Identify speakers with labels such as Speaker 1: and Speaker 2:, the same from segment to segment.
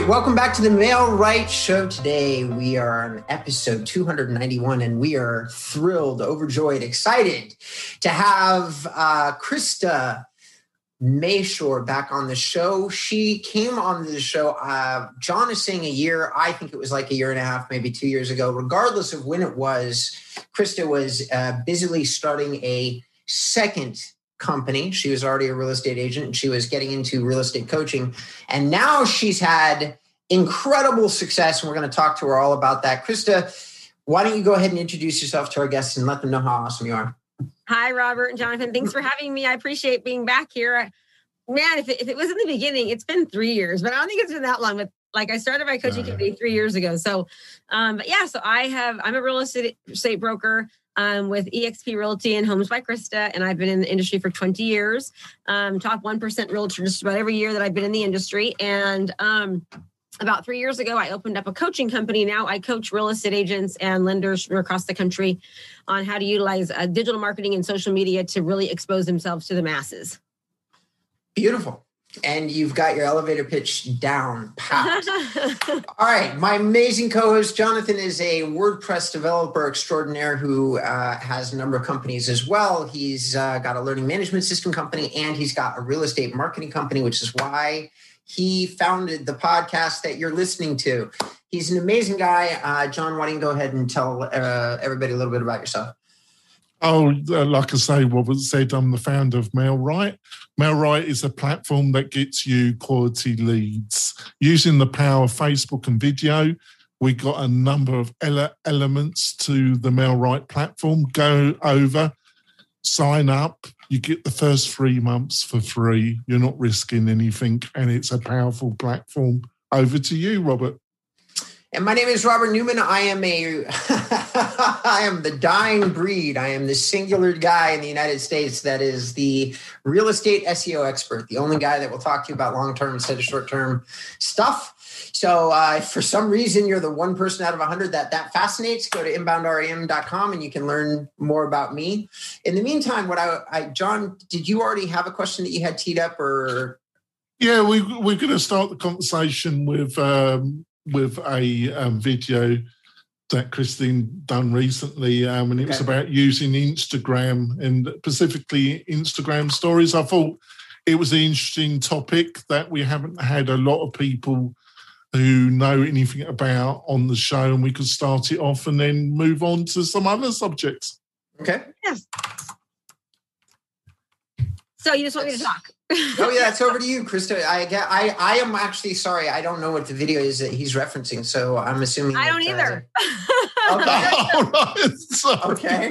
Speaker 1: right, welcome back to the MailRight Show. Today we are on episode 291, and we are thrilled, overjoyed, excited to have uh, Krista Mashore back on the show. She came on the show, uh, John is saying a year. I think it was like a year and a half, maybe two years ago. Regardless of when it was, Krista was uh, busily starting a second company. She was already a real estate agent and she was getting into real estate coaching. And now she's had incredible success. And we're going to talk to her all about that. Krista, why don't you go ahead and introduce yourself to our guests and let them know how awesome you are?
Speaker 2: Hi, Robert and Jonathan. Thanks for having me. I appreciate being back here. Man, if it, if it was in the beginning, it's been three years, but I don't think it's been that long. But like I started my coaching company three years ago. So, um, but yeah, so I have, I'm a real estate, estate broker um, with EXP Realty and Homes by Krista, and I've been in the industry for 20 years. Um, top 1% realtor just about every year that I've been in the industry. And um, about three years ago, I opened up a coaching company. Now I coach real estate agents and lenders from across the country on how to utilize uh, digital marketing and social media to really expose themselves to the masses.
Speaker 1: Beautiful and you've got your elevator pitch down pat. All right, my amazing co-host Jonathan is a WordPress developer extraordinaire who uh, has a number of companies as well. He's uh, got a learning management system company and he's got a real estate marketing company, which is why he founded the podcast that you're listening to. He's an amazing guy. Uh, John, why don't you go ahead and tell uh, everybody a little bit about yourself?
Speaker 3: Oh, uh, like I say, Robert said, I'm the founder of MailRight. MailRight is a platform that gets you quality leads. Using the power of Facebook and video, we got a number of ele- elements to the MailRight platform. Go over, sign up. You get the first three months for free. You're not risking anything, and it's a powerful platform. Over to you, Robert.
Speaker 1: And my name is Robert Newman. I am a I am the dying breed. I am the singular guy in the United States that is the real estate SEO expert, the only guy that will talk to you about long-term instead of short-term stuff. So uh, for some reason you're the one person out of 100 that that fascinates, go to inboundrem.com and you can learn more about me. In the meantime, what I, I John, did you already have a question that you had teed up or
Speaker 3: yeah, we, we're going to start the conversation with um, with a um, video that Christine done recently, um, and it okay. was about using Instagram and specifically Instagram stories. I thought it was an interesting topic that we haven't had a lot of people who know anything about on the show, and we could start it off and then move on to some other subjects.
Speaker 1: Okay.
Speaker 2: Yes. So you just want me to talk?
Speaker 1: Oh yeah, it's over to you, Krista. I. I I am actually sorry. I don't know what the video is that he's referencing, so I'm assuming.
Speaker 2: I don't that, either.
Speaker 1: Uh, okay.
Speaker 3: okay.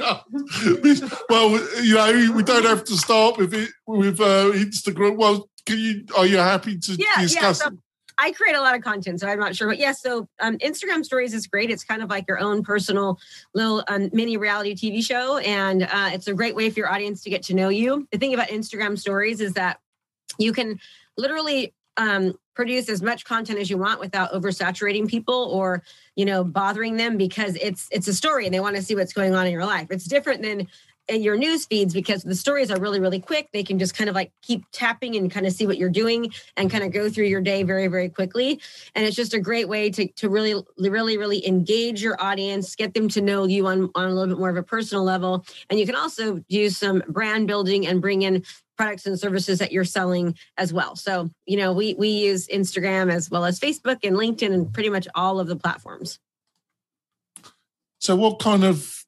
Speaker 3: well, you know, we don't have to start with it with uh, Instagram. Well, can you? Are you happy to
Speaker 2: yeah,
Speaker 3: discuss?
Speaker 2: Yeah, so I create a lot of content, so I'm not sure, but yes. Yeah, so um, Instagram Stories is great. It's kind of like your own personal little um, mini reality TV show, and uh, it's a great way for your audience to get to know you. The thing about Instagram Stories is that you can literally um, produce as much content as you want without oversaturating people or you know bothering them because it's it's a story and they want to see what's going on in your life. It's different than in your news feeds because the stories are really really quick. They can just kind of like keep tapping and kind of see what you're doing and kind of go through your day very very quickly. And it's just a great way to, to really really really engage your audience get them to know you on, on a little bit more of a personal level. And you can also do some brand building and bring in products and services that you're selling as well. So, you know, we we use Instagram as well as Facebook and LinkedIn and pretty much all of the platforms.
Speaker 3: So, what kind of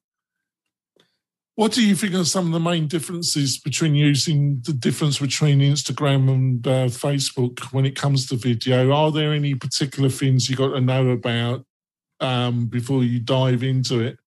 Speaker 3: what do you think are some of the main differences between using the difference between Instagram and uh, Facebook when it comes to video? Are there any particular things you got to know about um, before you dive into it?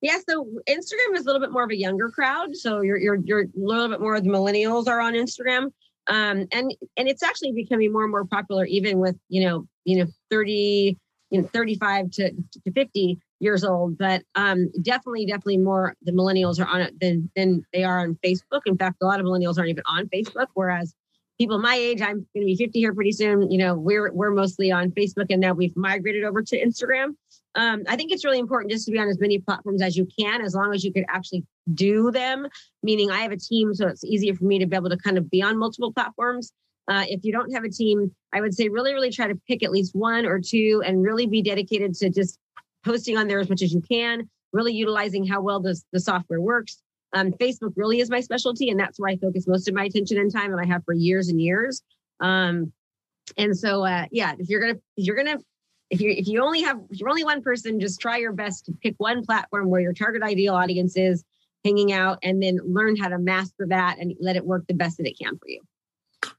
Speaker 2: Yeah, so Instagram is a little bit more of a younger crowd. So you're you're you're a little bit more of the millennials are on Instagram. Um, and and it's actually becoming more and more popular even with, you know, you know, 30, you know, 35 to, to 50 years old. But um definitely, definitely more the millennials are on it than than they are on Facebook. In fact, a lot of millennials aren't even on Facebook, whereas people my age, I'm going to be 50 here pretty soon. You know, we're we're mostly on Facebook, and now we've migrated over to Instagram. Um, I think it's really important just to be on as many platforms as you can, as long as you could actually do them. Meaning, I have a team, so it's easier for me to be able to kind of be on multiple platforms. Uh, if you don't have a team, I would say really, really try to pick at least one or two and really be dedicated to just posting on there as much as you can, really utilizing how well the, the software works. Um, Facebook really is my specialty, and that's where I focus most of my attention and time, and I have for years and years. Um, and so, uh, yeah, if you're gonna, if you're gonna, if you if you only have, if you're only one person, just try your best to pick one platform where your target ideal audience is hanging out, and then learn how to master that and let it work the best that it can for you.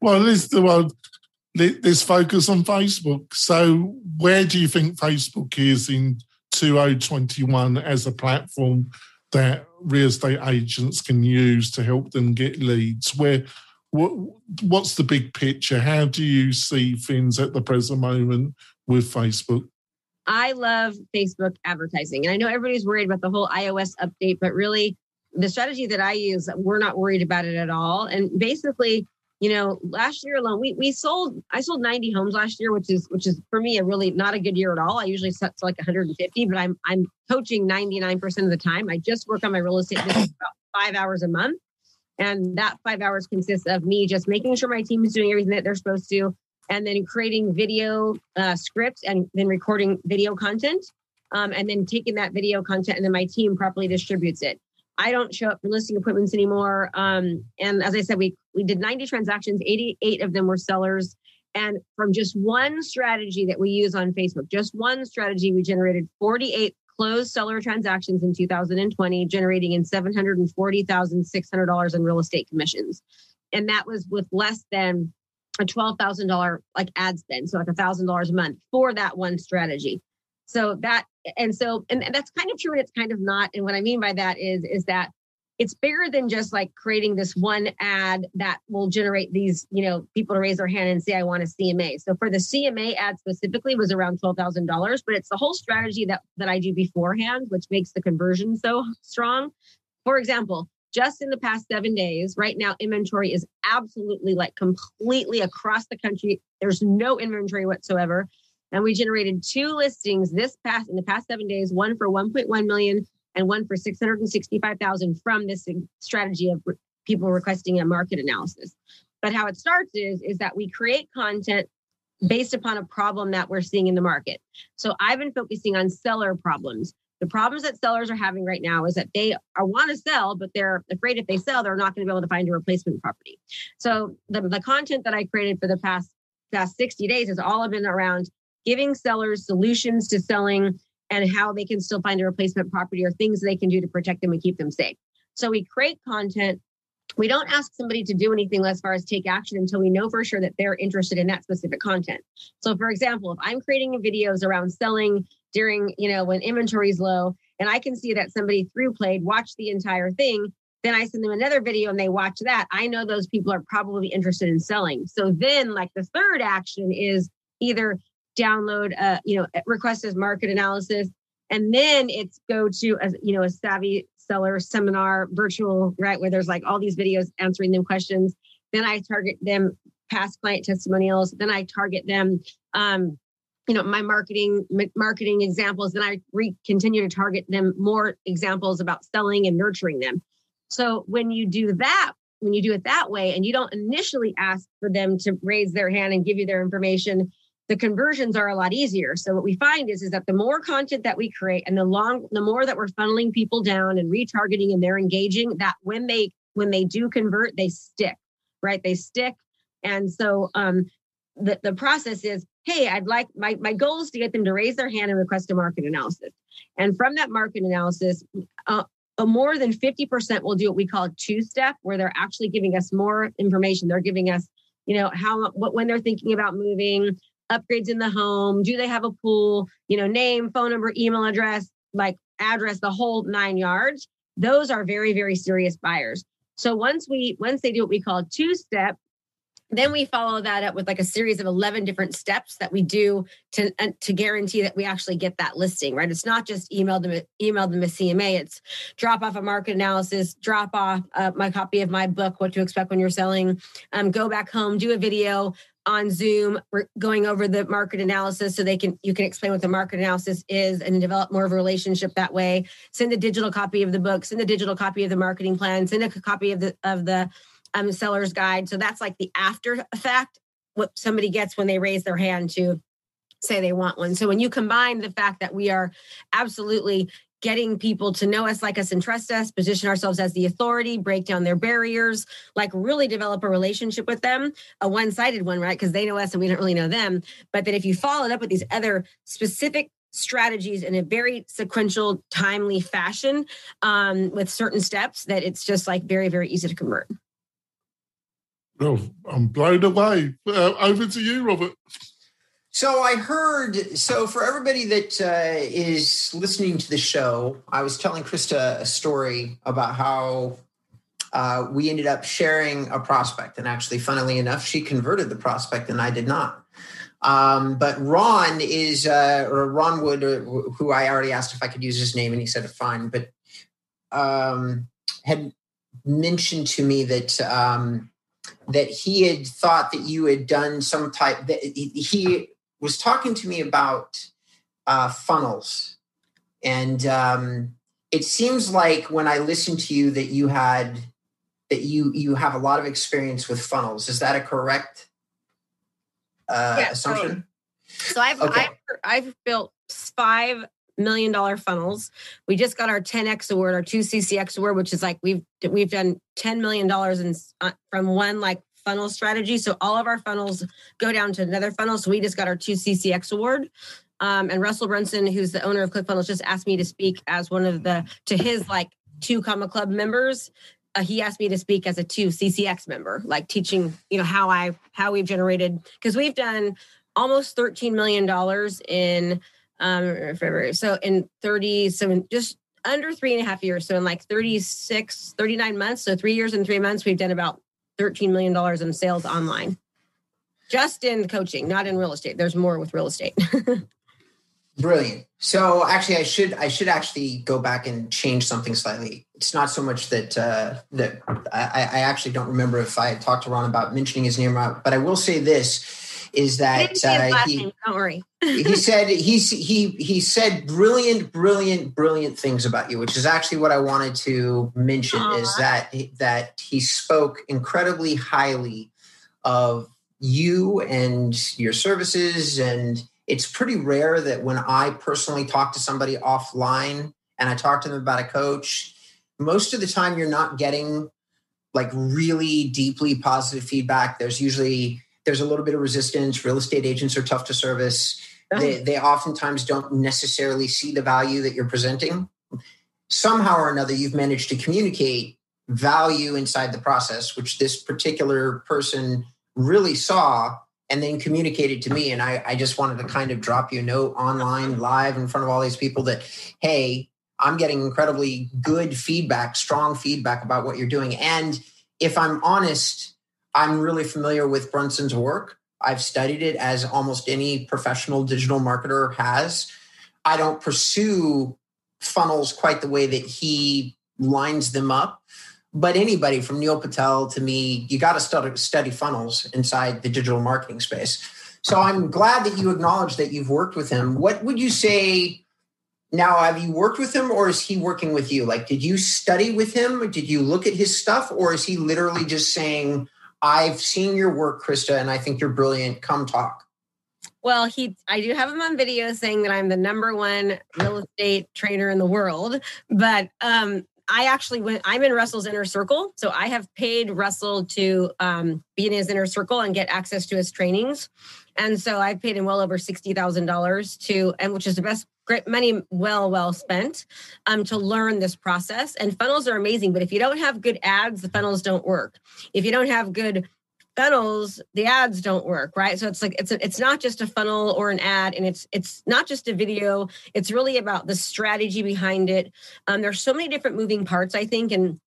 Speaker 3: Well, this well, this focus on Facebook. So, where do you think Facebook is in 2021 as a platform that real estate agents can use to help them get leads? Where what, what's the big picture? How do you see things at the present moment with Facebook?
Speaker 2: I love Facebook advertising. And I know everybody's worried about the whole iOS update, but really the strategy that I use, we're not worried about it at all. And basically, you know, last year alone, we we sold I sold 90 homes last year, which is which is for me a really not a good year at all. I usually set to like 150, but I'm I'm coaching 99% of the time. I just work on my real estate business about five hours a month. And that five hours consists of me just making sure my team is doing everything that they're supposed to, and then creating video uh, scripts and then recording video content. Um, and then taking that video content and then my team properly distributes it. I don't show up for listing appointments anymore. Um, and as I said, we we did 90 transactions, 88 of them were sellers. And from just one strategy that we use on Facebook, just one strategy, we generated 48 closed seller transactions in 2020, generating in $740,600 in real estate commissions. And that was with less than a $12,000 like ad spend. So like a thousand dollars a month for that one strategy. So that, and so, and that's kind of true and it's kind of not. And what I mean by that is, is that it's bigger than just like creating this one ad that will generate these, you know, people to raise their hand and say, I want a CMA. So for the CMA ad specifically was around $12,000, but it's the whole strategy that, that I do beforehand, which makes the conversion so strong. For example, just in the past seven days, right now, inventory is absolutely like completely across the country. There's no inventory whatsoever. And we generated two listings this past in the past seven days, one for 1.1 million and one for 665,000 from this strategy of people requesting a market analysis. But how it starts is is that we create content based upon a problem that we're seeing in the market. So I've been focusing on seller problems. The problems that sellers are having right now is that they are want to sell, but they're afraid if they sell, they're not going to be able to find a replacement property. So the, the content that I created for the past past 60 days has all been around giving sellers solutions to selling and how they can still find a replacement property or things they can do to protect them and keep them safe. So we create content. We don't ask somebody to do anything as far as take action until we know for sure that they're interested in that specific content. So for example, if I'm creating videos around selling during, you know, when inventory is low and I can see that somebody through played, watched the entire thing, then I send them another video and they watch that. I know those people are probably interested in selling. So then like the third action is either download a you know request as market analysis and then it's go to a you know a savvy seller seminar virtual right where there's like all these videos answering them questions. Then i target them past client testimonials. Then i target them um you know my marketing marketing examples. Then i re- continue to target them more examples about selling and nurturing them. So when you do that when you do it that way and you don't initially ask for them to raise their hand and give you their information the conversions are a lot easier. So what we find is, is that the more content that we create and the long, the more that we're funneling people down and retargeting and they're engaging that when they, when they do convert, they stick, right? They stick. And so, um, the, the process is, Hey, I'd like my, my goal is to get them to raise their hand and request a market analysis. And from that market analysis, uh, more than 50% will do what we call a two step where they're actually giving us more information. They're giving us, you know, how, what, when they're thinking about moving, upgrades in the home? Do they have a pool you know name phone number email address like address the whole nine yards? Those are very very serious buyers. So once we once they do what we call two step then we follow that up with like a series of 11 different steps that we do to uh, to guarantee that we actually get that listing right? It's not just email them email them a cma it's drop off a market analysis drop off uh, my copy of my book what to expect when you're selling um, go back home do a video on Zoom. We're going over the market analysis so they can you can explain what the market analysis is and develop more of a relationship that way. Send a digital copy of the book, send a digital copy of the marketing plan, send a copy of the of the um, seller's guide. So that's like the after effect. what somebody gets when they raise their hand to say they want one. So when you combine the fact that we are absolutely getting people to know us, like us, and trust us, position ourselves as the authority, break down their barriers, like really develop a relationship with them, a one sided one, right? Because they know us and we don't really know them. But that if you follow it up with these other specific strategies in a very sequential, timely fashion um, with certain steps, that it's just like very, very easy to convert.
Speaker 3: Oh, I'm blown away. Uh, over to you, Robert.
Speaker 1: So I heard. So for everybody that uh, is listening to the show, I was telling Krista a story about how uh, we ended up sharing a prospect, and actually, funnily enough, she converted the prospect, and I did not. Um, but Ron is, uh, or Ron Wood, uh, who I already asked if I could use his name, and he said fine. But um, had mentioned to me that um, that he had thought that you had done some type that he was talking to me about uh, funnels, and um, it seems like when I listened to you that you had that you you have a lot of experience with funnels. Is that a correct uh, yeah, assumption?
Speaker 2: So, so I've, okay. I've I've built five million dollar funnels. We just got our 10x award, our 2CCX award, which is like we've we've done 10 million dollars in uh, from one like funnel strategy. So all of our funnels go down to another funnel. So we just got our 2CCX award. Um, and Russell Brunson, who's the owner of ClickFunnels, just asked me to speak as one of the to his like two comma club members. Uh, he asked me to speak as a two CCX member, like teaching, you know, how I how we've generated because we've done almost thirteen million dollars in um February. So in 30, so in just under three and a half years. So in like 36, 39 months. So three years and three months, we've done about $13 million in sales online. Just in coaching, not in real estate. There's more with real estate.
Speaker 1: Brilliant. So actually, I should I should actually go back and change something slightly. It's not so much that uh, that I, I actually don't remember if I talked to Ron about mentioning his name, but I will say this is that uh, he,
Speaker 2: don't worry.
Speaker 1: he said he's he he said brilliant, brilliant, brilliant things about you, which is actually what I wanted to mention. Aww. Is that that he spoke incredibly highly of you and your services, and it's pretty rare that when I personally talk to somebody offline and I talk to them about a coach, most of the time you're not getting like really deeply positive feedback. There's usually there's a little bit of resistance. Real estate agents are tough to service. They, they oftentimes don't necessarily see the value that you're presenting. Somehow or another, you've managed to communicate value inside the process, which this particular person really saw and then communicated to me. And I, I just wanted to kind of drop you a note online, live in front of all these people that, hey, I'm getting incredibly good feedback, strong feedback about what you're doing. And if I'm honest, I'm really familiar with Brunson's work. I've studied it as almost any professional digital marketer has. I don't pursue funnels quite the way that he lines them up. But anybody from Neil Patel to me, you got to study, funnels inside the digital marketing space. So I'm glad that you acknowledge that you've worked with him. What would you say now? Have you worked with him or is he working with you? Like, did you study with him? Did you look at his stuff or is he literally just saying, I've seen your work, Krista, and I think you're brilliant. Come talk.
Speaker 2: Well, he I do have him on video saying that I'm the number one real estate trainer in the world, but um I actually went I'm in Russell's inner circle, so I have paid Russell to um, be in his inner circle and get access to his trainings. And so I've paid him well over $60,000 to and which is the best great money well well spent um, to learn this process and funnels are amazing but if you don't have good ads the funnels don't work if you don't have good funnels the ads don't work right? So it's like it's a, it's not just a funnel or an ad and it's it's not just a video. It's really about the strategy behind it. Um, there's so many different moving parts i think and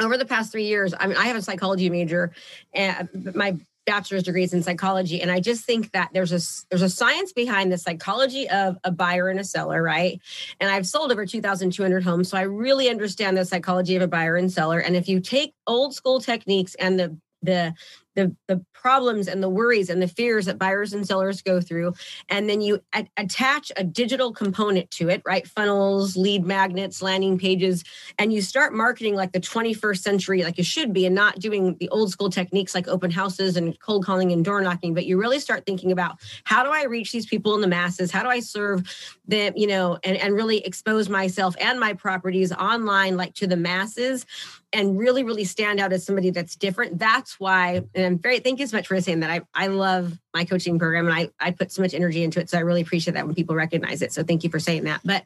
Speaker 2: over the past three years i mean i have a psychology major and my bachelor's degrees in psychology and i just think that there's a there's a science behind the psychology of a buyer and a seller right? And i've sold over 2200 homes so i really understand the psychology of a buyer and seller and if you take old school techniques and the the the the problems and the worries and the fears that buyers and sellers go through. And then you a- attach a digital component to it right? Funnels lead magnets landing pages. And you start marketing like the 21st century like you should be and not doing the old school techniques like open houses and cold calling and door knocking. But you really start thinking about how do i reach these people in the masses? How do i serve them you know and, and really expose myself and my properties online like to the masses and really, really stand out as somebody that's different. That's why, and Very, thank you so much for saying that. I, I love my coaching program and I, I put so much energy into it. So I really appreciate that when people recognize it. So thank you for saying that. But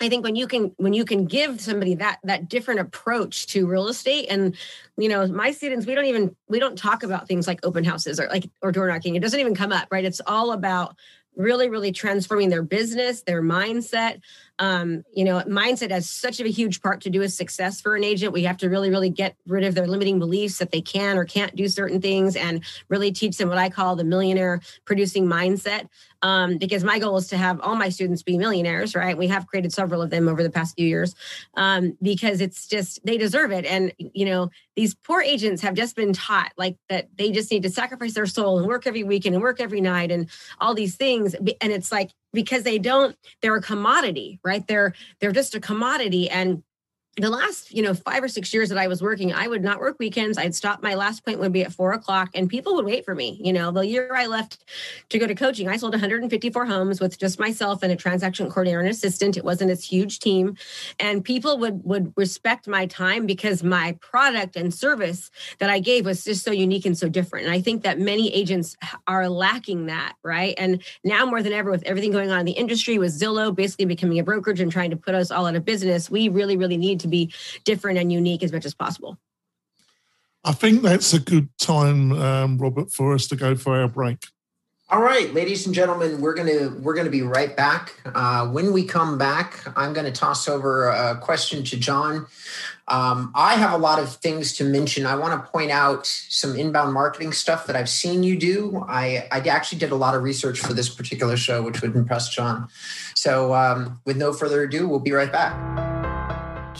Speaker 2: I think when you can when you can give somebody that that different approach to real estate and you know my students we don't even we don't talk about things like open houses or like or door knocking it doesn't even come up right it's all about really really transforming their business their mindset um, you know, mindset has such a huge part to do with success for an agent. We have to really, really get rid of their limiting beliefs that they can or can't do certain things and really teach them what I call the millionaire producing mindset. Um, because my goal is to have all my students be millionaires, right? We have created several of them over the past few years um, because it's just, they deserve it. And, you know, these poor agents have just been taught like that they just need to sacrifice their soul and work every weekend and work every night and all these things. And it's like, because they don't they're a commodity right? They're they're just a commodity. And the last you know five or six years that i was working i would not work weekends. I'd stop my last point would be at four o'clock and people would wait for me you know. The year i left to go to coaching i sold 154 homes with just myself and a transaction coordinator and assistant. It wasn't this huge team. And people would would respect my time because my product and service that i gave was just so unique and so different. And i think that many agents are lacking that right? And now more than ever with everything going on in the industry with zillow basically becoming a brokerage and trying to put us all out of business we really really need to to be different and unique as much as possible.
Speaker 3: I think that's a good time, um, Robert, for us to go for our break.
Speaker 1: All right, ladies and gentlemen, we're gonna we're gonna be right back. Uh, when we come back, I'm gonna toss over a question to John. Um, I have a lot of things to mention. I want to point out some inbound marketing stuff that I've seen you do. I I actually did a lot of research for this particular show, which would impress John. So, um, with no further ado, we'll be right back.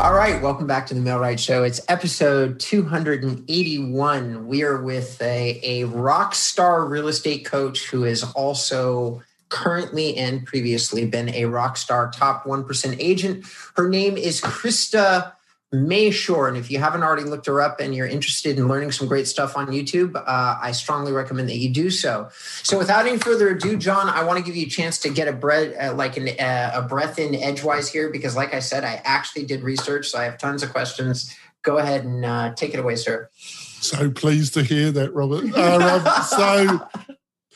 Speaker 1: All right, welcome back to the MailRight Show. It's episode 281. We are with a, a rock star real estate coach who is also currently and previously been a rock star top 1% agent. Her name is Krista Mashore. And if you haven't already looked her up and you're interested in learning some great stuff on YouTube, uh, I strongly recommend that you do so. So, without any further ado, John, I want to give you a chance to get a breath, uh, like an, uh, a breath in edgewise here, because, like I said, I actually did research, so I have tons of questions. Go ahead and uh, take it away, sir.
Speaker 3: So pleased to hear that, Robert. Uh, so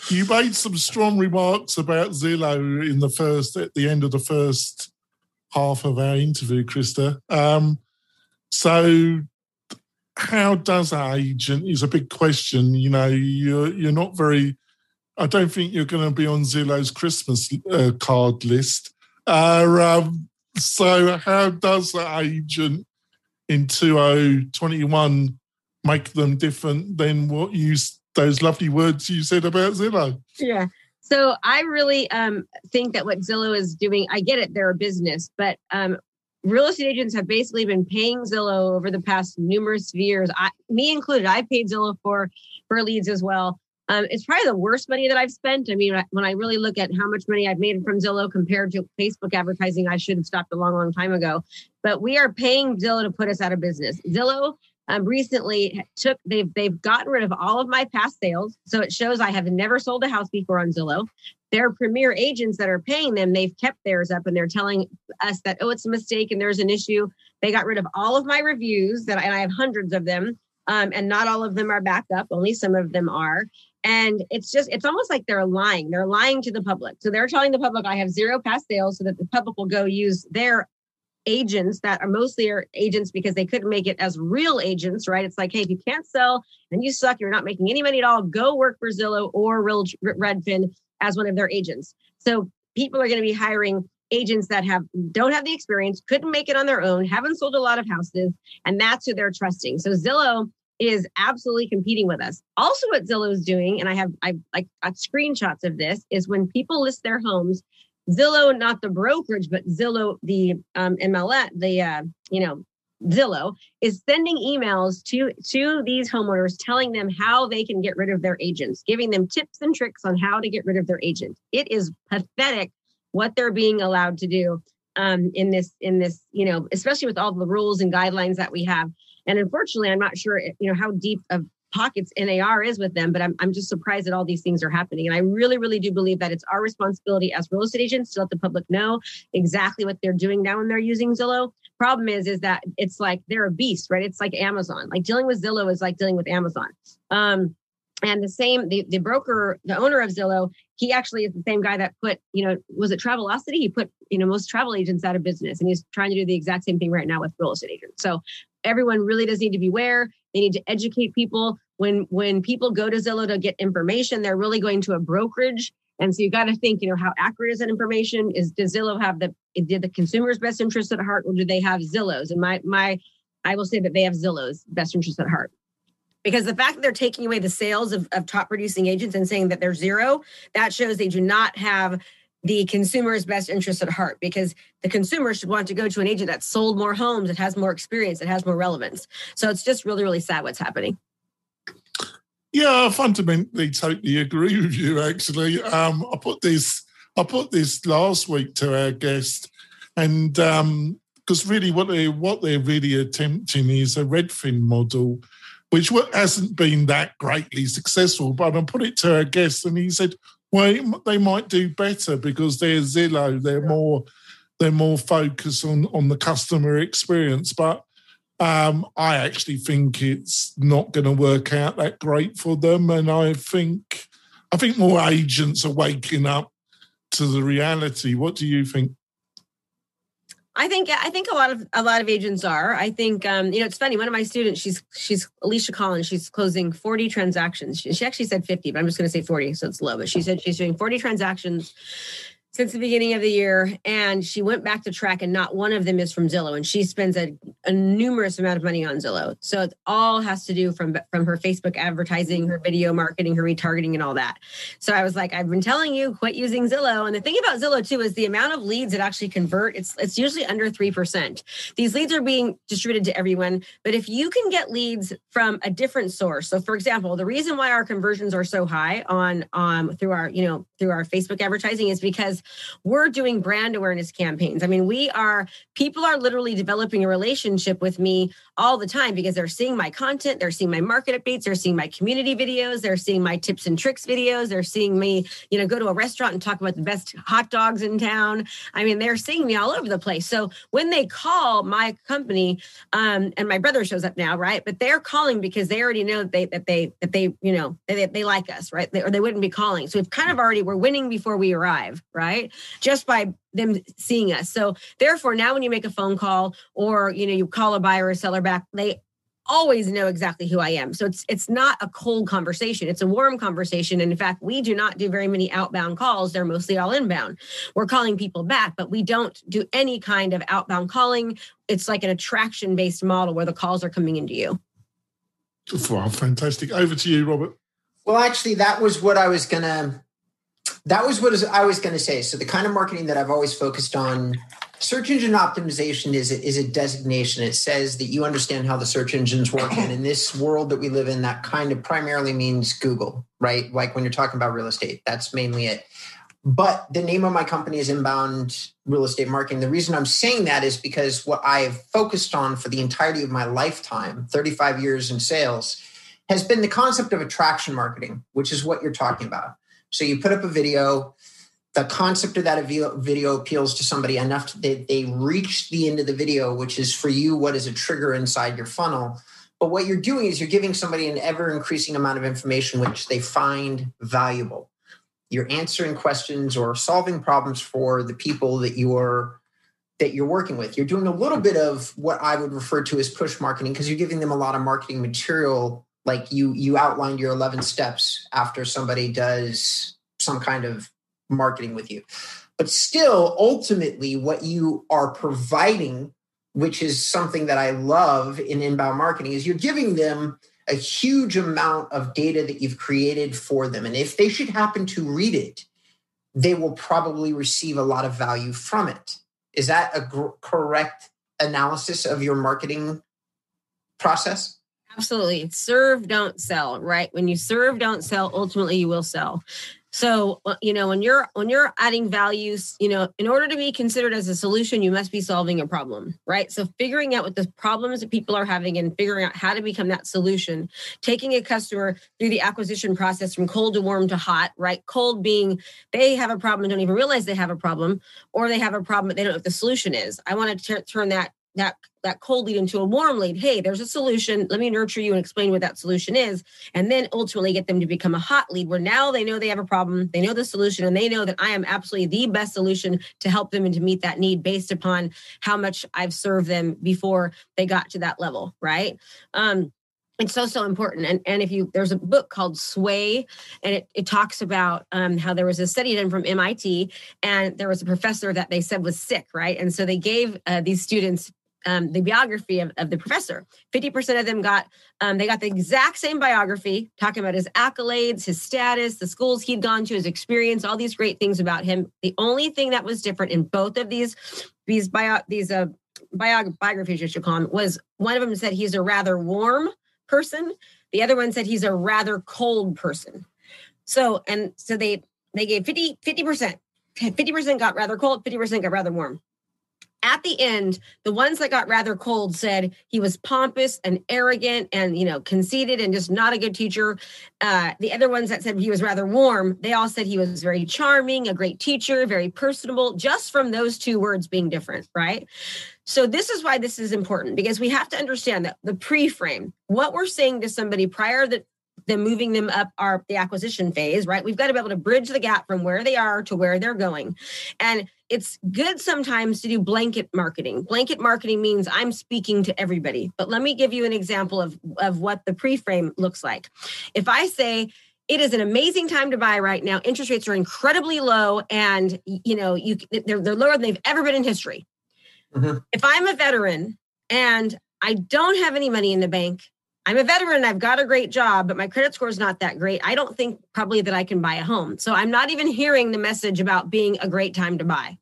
Speaker 3: you made some strong remarks about Zillow in the first, at the end of the first half of our interview, Krista. Um, so, how does our agent is a big question. You know, you're you're not very. I don't think you're going to be on Zillow's Christmas uh, card list. Uh, um, so, how does the agent in 2021 make them different than what you those lovely words you said about Zillow?
Speaker 2: Yeah. So I really um, think that what Zillow is doing, I get it, they're a business, but um, real estate agents have basically been paying Zillow over the past numerous years. I, me included, I paid Zillow for for leads as well. Um, it's probably the worst money that I've spent. I mean, when I really look at how much money I've made from Zillow compared to Facebook advertising, I should have stopped a long, long time ago. But we are paying Zillow to put us out of business. Zillow um, recently took they've they've gotten rid of all of my past sales, so it shows I have never sold a house before on Zillow their premier agents that are paying them, they've kept theirs up and they're telling us that, oh, it's a mistake and there's an issue. They got rid of all of my reviews that I, and I have hundreds of them. Um, and not all of them are backed up, only some of them are. And it's just, it's almost like they're lying. They're lying to the public. So they're telling the public, I have zero past sales so that the public will go use their agents that are mostly are agents because they couldn't make it as real agents, right? It's like, hey, if you can't sell and you suck, you're not making any money at all, go work for Zillow or Real Redfin as one of their agents. So people are going to be hiring agents that have don't have the experience, couldn't make it on their own, haven't sold a lot of houses, and that's who they're trusting. So Zillow is absolutely competing with us. Also, what Zillow is doing, and I have I like got screenshots of this, is when people list their homes, Zillow, not the brokerage, but Zillow, the um, MLS, the uh, you know Zillow is sending emails to to these homeowners telling them how they can get rid of their agents, giving them tips and tricks on how to get rid of their agent. It is pathetic what they're being allowed to do um, in this in this you know especially with all the rules and guidelines that we have. And unfortunately, I'm not sure you know how deep of pockets NAR is with them, but I'm, I'm just surprised that all these things are happening. And I really, really do believe that it's our responsibility as real estate agents to let the public know exactly what they're doing now when they're using Zillow. Problem is, is that it's like they're a beast, right? It's like Amazon. Like dealing with Zillow is like dealing with Amazon. Um, and the same, the, the broker, the owner of Zillow, he actually is the same guy that put, you know, was it Travelocity? He put, you know, most travel agents out of business. And he's trying to do the exact same thing right now with real estate agents. So everyone really does need to beware. They need to educate people. When when people go to Zillow to get information, they're really going to a brokerage. And so you got to think, you know, how accurate is that information? Is does Zillow have the did the consumer's best interest at heart, or do they have Zillow's? And my my I will say that they have Zillow's best interest at heart. Because the fact that they're taking away the sales of, of top producing agents and saying that they're zero, that shows they do not have the consumer's best interest at heart because the consumer should want to go to an agent that sold more homes, that has more experience, that has more relevance. So it's just really, really sad what's happening.
Speaker 3: Yeah, I fundamentally totally agree with you. Actually, um, I put this I put this last week to our guest, and because um, really what they what they're really attempting is a Redfin model, which hasn't been that greatly successful. But I put it to our guest, and he said, well, they might do better because they're Zillow. They're more they're more focused on on the customer experience. But um, I actually think it's not going to work out that great for them, and I think I think more agents are waking up to the reality. What do you think?
Speaker 2: I think I think a lot of a lot of agents are. I think um, you know it's funny. One of my students, she's she's Alicia Collins. She's closing forty transactions. She, she actually said fifty, but I'm just going to say forty, so it's low. But she said she's doing forty transactions since the beginning of the year and she went back to track and not one of them is from zillow and she spends a, a, numerous amount of money on zillow. So it all has to do from from her facebook advertising her video marketing her retargeting and all that. So i was like i've been telling you quit using zillow. And the thing about zillow too is the amount of leads that actually convert it's it's usually under 3% these leads are being distributed to everyone but if you can get leads from a different source so for example the reason why our conversions are so high on um through our you know through our facebook advertising is because we're doing brand awareness campaigns. I mean, we are, people are literally developing a relationship with me all the time because they're seeing my content, they're seeing my market updates, they're seeing my community videos, they're seeing my tips and tricks videos, they're seeing me, you know, go to a restaurant and talk about the best hot dogs in town. I mean, they're seeing me all over the place. So when they call my company, um, and my brother shows up now, right? But they're calling because they already know that they that they that they you know they, they like us, right? They, or they wouldn't be calling. So we've kind of already we're winning before we arrive, right? Just by them seeing us. So therefore, now when you make a phone call or you know you call a buyer or seller back, they always know exactly who I am. So it's it's not a cold conversation. It's a warm conversation. And in fact, we do not do very many outbound calls. They're mostly all inbound. We're calling people back, but we don't do any kind of outbound calling. It's like an attraction based model where the calls are coming into you.
Speaker 3: Wow, fantastic. Over to you, Robert.
Speaker 1: Well, actually, that was what I was gonna that was what I was going to say. So the kind of marketing that I've always focused on, search engine optimization is a, is a designation. It says that you understand how the search engines work, and in this world that we live in, that kind of primarily means Google, right? Like when you're talking about real estate, that's mainly it. But the name of my company is Inbound Real Estate Marketing. The reason I'm saying that is because what I've focused on for the entirety of my lifetime, 35 years in sales, has been the concept of attraction marketing, which is what you're talking about. So you put up a video. The concept of that video appeals to somebody enough that they reach the end of the video, which is for you what is a trigger inside your funnel. But what you're doing is you're giving somebody an ever increasing amount of information which they find valuable. You're answering questions or solving problems for the people that you're that you're working with. You're doing a little bit of what I would refer to as push marketing because you're giving them a lot of marketing material like you you outlined your 11 steps after somebody does some kind of marketing with you. But still ultimately what you are providing which is something that i love in inbound marketing is you're giving them a huge amount of data that you've created for them. And if they should happen to read it they will probably receive a lot of value from it. Is that a gr- correct analysis of your marketing process
Speaker 2: Absolutely. Serve, don't sell, right? When you serve, don't sell, ultimately you will sell. So, uh, you know, when you're when you're adding values, you know, in order to be considered as a solution, you must be solving a problem, right? So, figuring out what the problems that people are having and figuring out how to become that solution, taking a customer through the acquisition process from cold to warm to hot, right? Cold being they have a problem and don't even realize they have a problem, or they have a problem but they don't know what the solution is. I want to t- turn that that that cold lead into a warm lead hey there's a solution. Let me nurture you and explain what that solution is. And then ultimately get them to become a hot lead where now they know they have a problem they know the solution and they know that i am absolutely the best solution to help them and to meet that need based upon how much i've served them before they got to that level right? Um, it's so so important. And and if you there's a book called sway and it, it talks about um, how there was a study done from mit and there was a professor that they said was sick right? And so they gave uh, these students um, the biography of, of, the professor. 50% of them got, um, they got the exact same biography, talking about his accolades, his status, the schools he'd gone to, his experience, all these great things about him. The only thing that was different in both of these, these bio, these uh, bio, biographies, you should call them, was one of them said he's a rather warm person. The other one said he's a rather cold person. So, and so they, they gave 50, 50%. 50% got rather cold, 50% got rather warm at the end, the ones that got rather cold said he was pompous and arrogant and, you know, conceited and just not a good teacher. Uh, the other ones that said he was rather warm, they all said he was very charming, a great teacher, very personable, just from those two words being different, right? So, this is why this is important because we have to understand that the pre frame, what we're saying to somebody prior that them moving them up our the acquisition phase, right? We've got to be able to bridge the gap from where they are to where they're going. And it's good sometimes to do blanket marketing. Blanket marketing means I'm speaking to everybody. But let me give you an example of, of what the pre-frame looks like. If I say, it is an amazing time to buy right now. Interest rates are incredibly low, and you know you they're, they're lower than they've ever been in history. Mm-hmm. If I'm a veteran and I don't have any money in the bank, I'm a veteran, I've got a great job, but my credit score is not that great. I don't think probably that I can buy a home. So I'm not even hearing the message about being a great time to buy.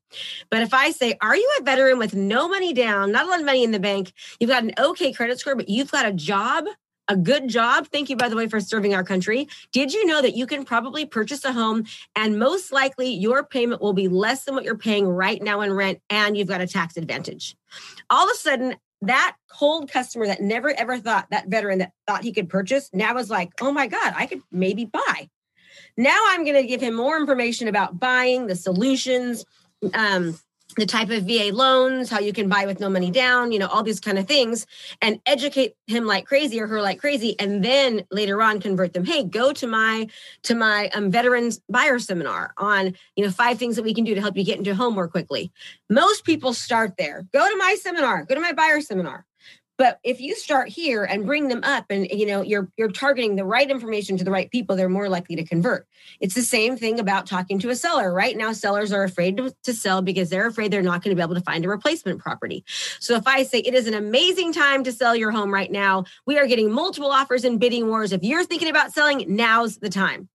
Speaker 2: But if I say, Are you a veteran with no money down, not a lot of money in the bank, you've got an okay credit score, but you've got a job? A good job. Thank you, by the way, for serving our country. Did you know that you can probably purchase a home and most likely your payment will be less than what you're paying right now in rent and you've got a tax advantage? All of a sudden, that cold customer that never ever thought that veteran that thought he could purchase now is like, oh my God, I could maybe buy. Now I'm going to give him more information about buying, the solutions, um, the type of VA loans, how you can buy with no money down, you know, all these kind of things, and educate him like crazy or her like crazy, and then later on convert them. Hey, go to my to my um, veterans buyer seminar on you know five things that we can do to help you get into home more quickly. Most people start there. Go to my seminar. Go to my buyer seminar. But if you start here and bring them up and you know you're you're targeting the right information to the right people, they're more likely to convert. It's the same thing about talking to a seller. Right now, sellers are afraid to, to sell because they're afraid they're not going to be able to find a replacement property. So if I say it is an amazing time to sell your home right now, we are getting multiple offers and bidding wars. If you're thinking about selling, now's the time.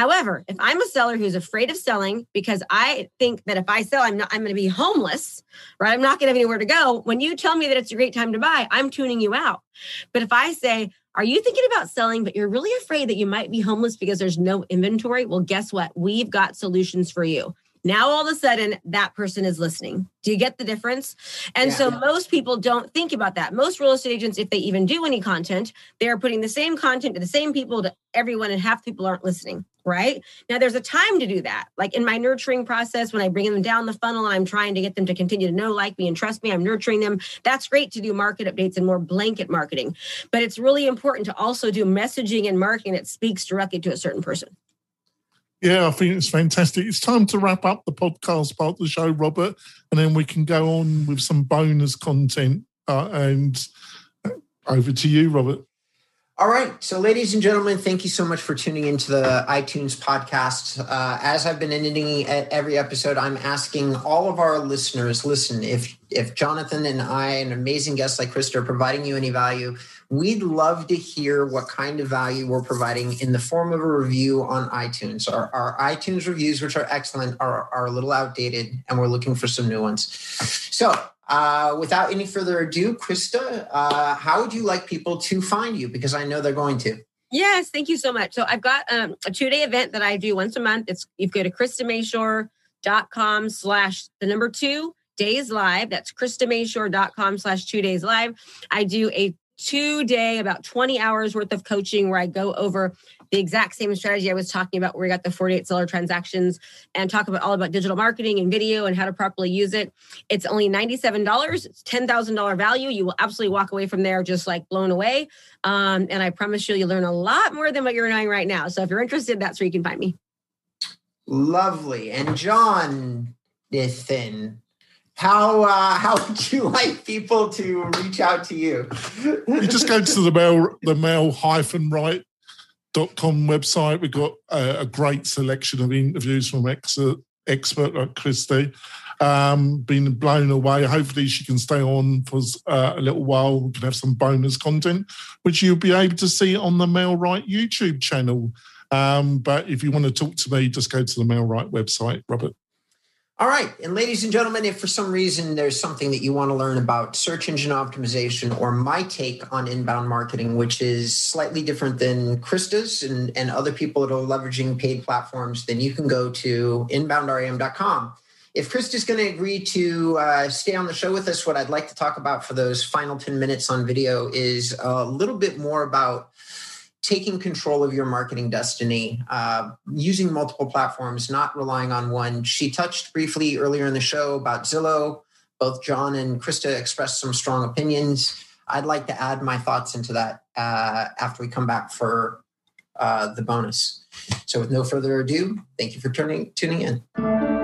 Speaker 2: However, if I'm a seller who's afraid of selling because I think that if I sell, I'm not I'm going to be homeless, right? I'm not going to have anywhere to go. When you tell me that it's a great time to buy, I'm tuning you out. But if I say, are you thinking about selling, but you're really afraid that you might be homeless because there's no inventory? Well, guess what? We've got solutions for you. Now all of a sudden that person is listening. Do you get the difference? And yeah. so most people don't think about that. Most real estate agents, if they even do any content, they're putting the same content to the same people to everyone, and half the people aren't listening. Right now, there's a time to do that. Like in my nurturing process, when I bring them down the funnel and I'm trying to get them to continue to know, like me, and trust me, I'm nurturing them. That's great to do market updates and more blanket marketing. But it's really important to also do messaging and marketing that speaks directly to a certain person.
Speaker 3: Yeah, I think it's fantastic. It's time to wrap up the podcast part of the show, Robert, and then we can go on with some bonus content. Uh, and over to you, Robert.
Speaker 1: All right. So, ladies and gentlemen, thank you so much for tuning into the iTunes podcast. Uh, as I've been ending at every episode, I'm asking all of our listeners listen, if, if Jonathan and I, an amazing guest like Krista, are providing you any value, we'd love to hear what kind of value we're providing in the form of a review on iTunes. Our, our iTunes reviews, which are excellent, are, are a little outdated, and we're looking for some new ones. So, uh, without any further ado, Krista, uh, how would you like people to find you? Because I know they're going to.
Speaker 2: Yes, thank you so much. So I've got um, a two day event that I do once a month. It's you go to KristaMashore.com slash the number two days live. That's KristaMashore.com slash two days live. I do a two day, about 20 hours worth of coaching where I go over the exact same strategy I was talking about, where we got the 48 seller transactions and talk about all about digital marketing and video and how to properly use it. It's only $97. It's $10,000 value. You will absolutely walk away from there just like blown away. Um, and I promise you, you'll learn a lot more than what you're knowing right now. So if you're interested, that's where you can find me.
Speaker 1: Lovely. And John Nathan, how uh, how would you like people to reach out to you?
Speaker 3: you just go to the mail the mail hyphen right dot com website. We've got a, a great selection of interviews from ex- expert like Christy. Um, been blown away. Hopefully, she can stay on for uh, a little while. We can have some bonus content, which you'll be able to see on the MailRight YouTube channel. Um, but if you want to talk to me, just go to the MailRight website, Robert.
Speaker 1: All right. And ladies and gentlemen, if for some reason there's something that you want to learn about search engine optimization or my take on inbound marketing, which is slightly different than Krista's and, and other people that are leveraging paid platforms, then you can go to inboundrem.com. If Krista's going to agree to uh, stay on the show with us, what I'd like to talk about for those final 10 minutes on video is a little bit more about taking control of your marketing destiny, uh, using multiple platforms, not relying on one. She touched briefly earlier in the show about Zillow. Both John and Krista expressed some strong opinions. I'd like to add my thoughts into that uh, after we come back for uh, the bonus. So, with no further ado, thank you for tuning tuning in.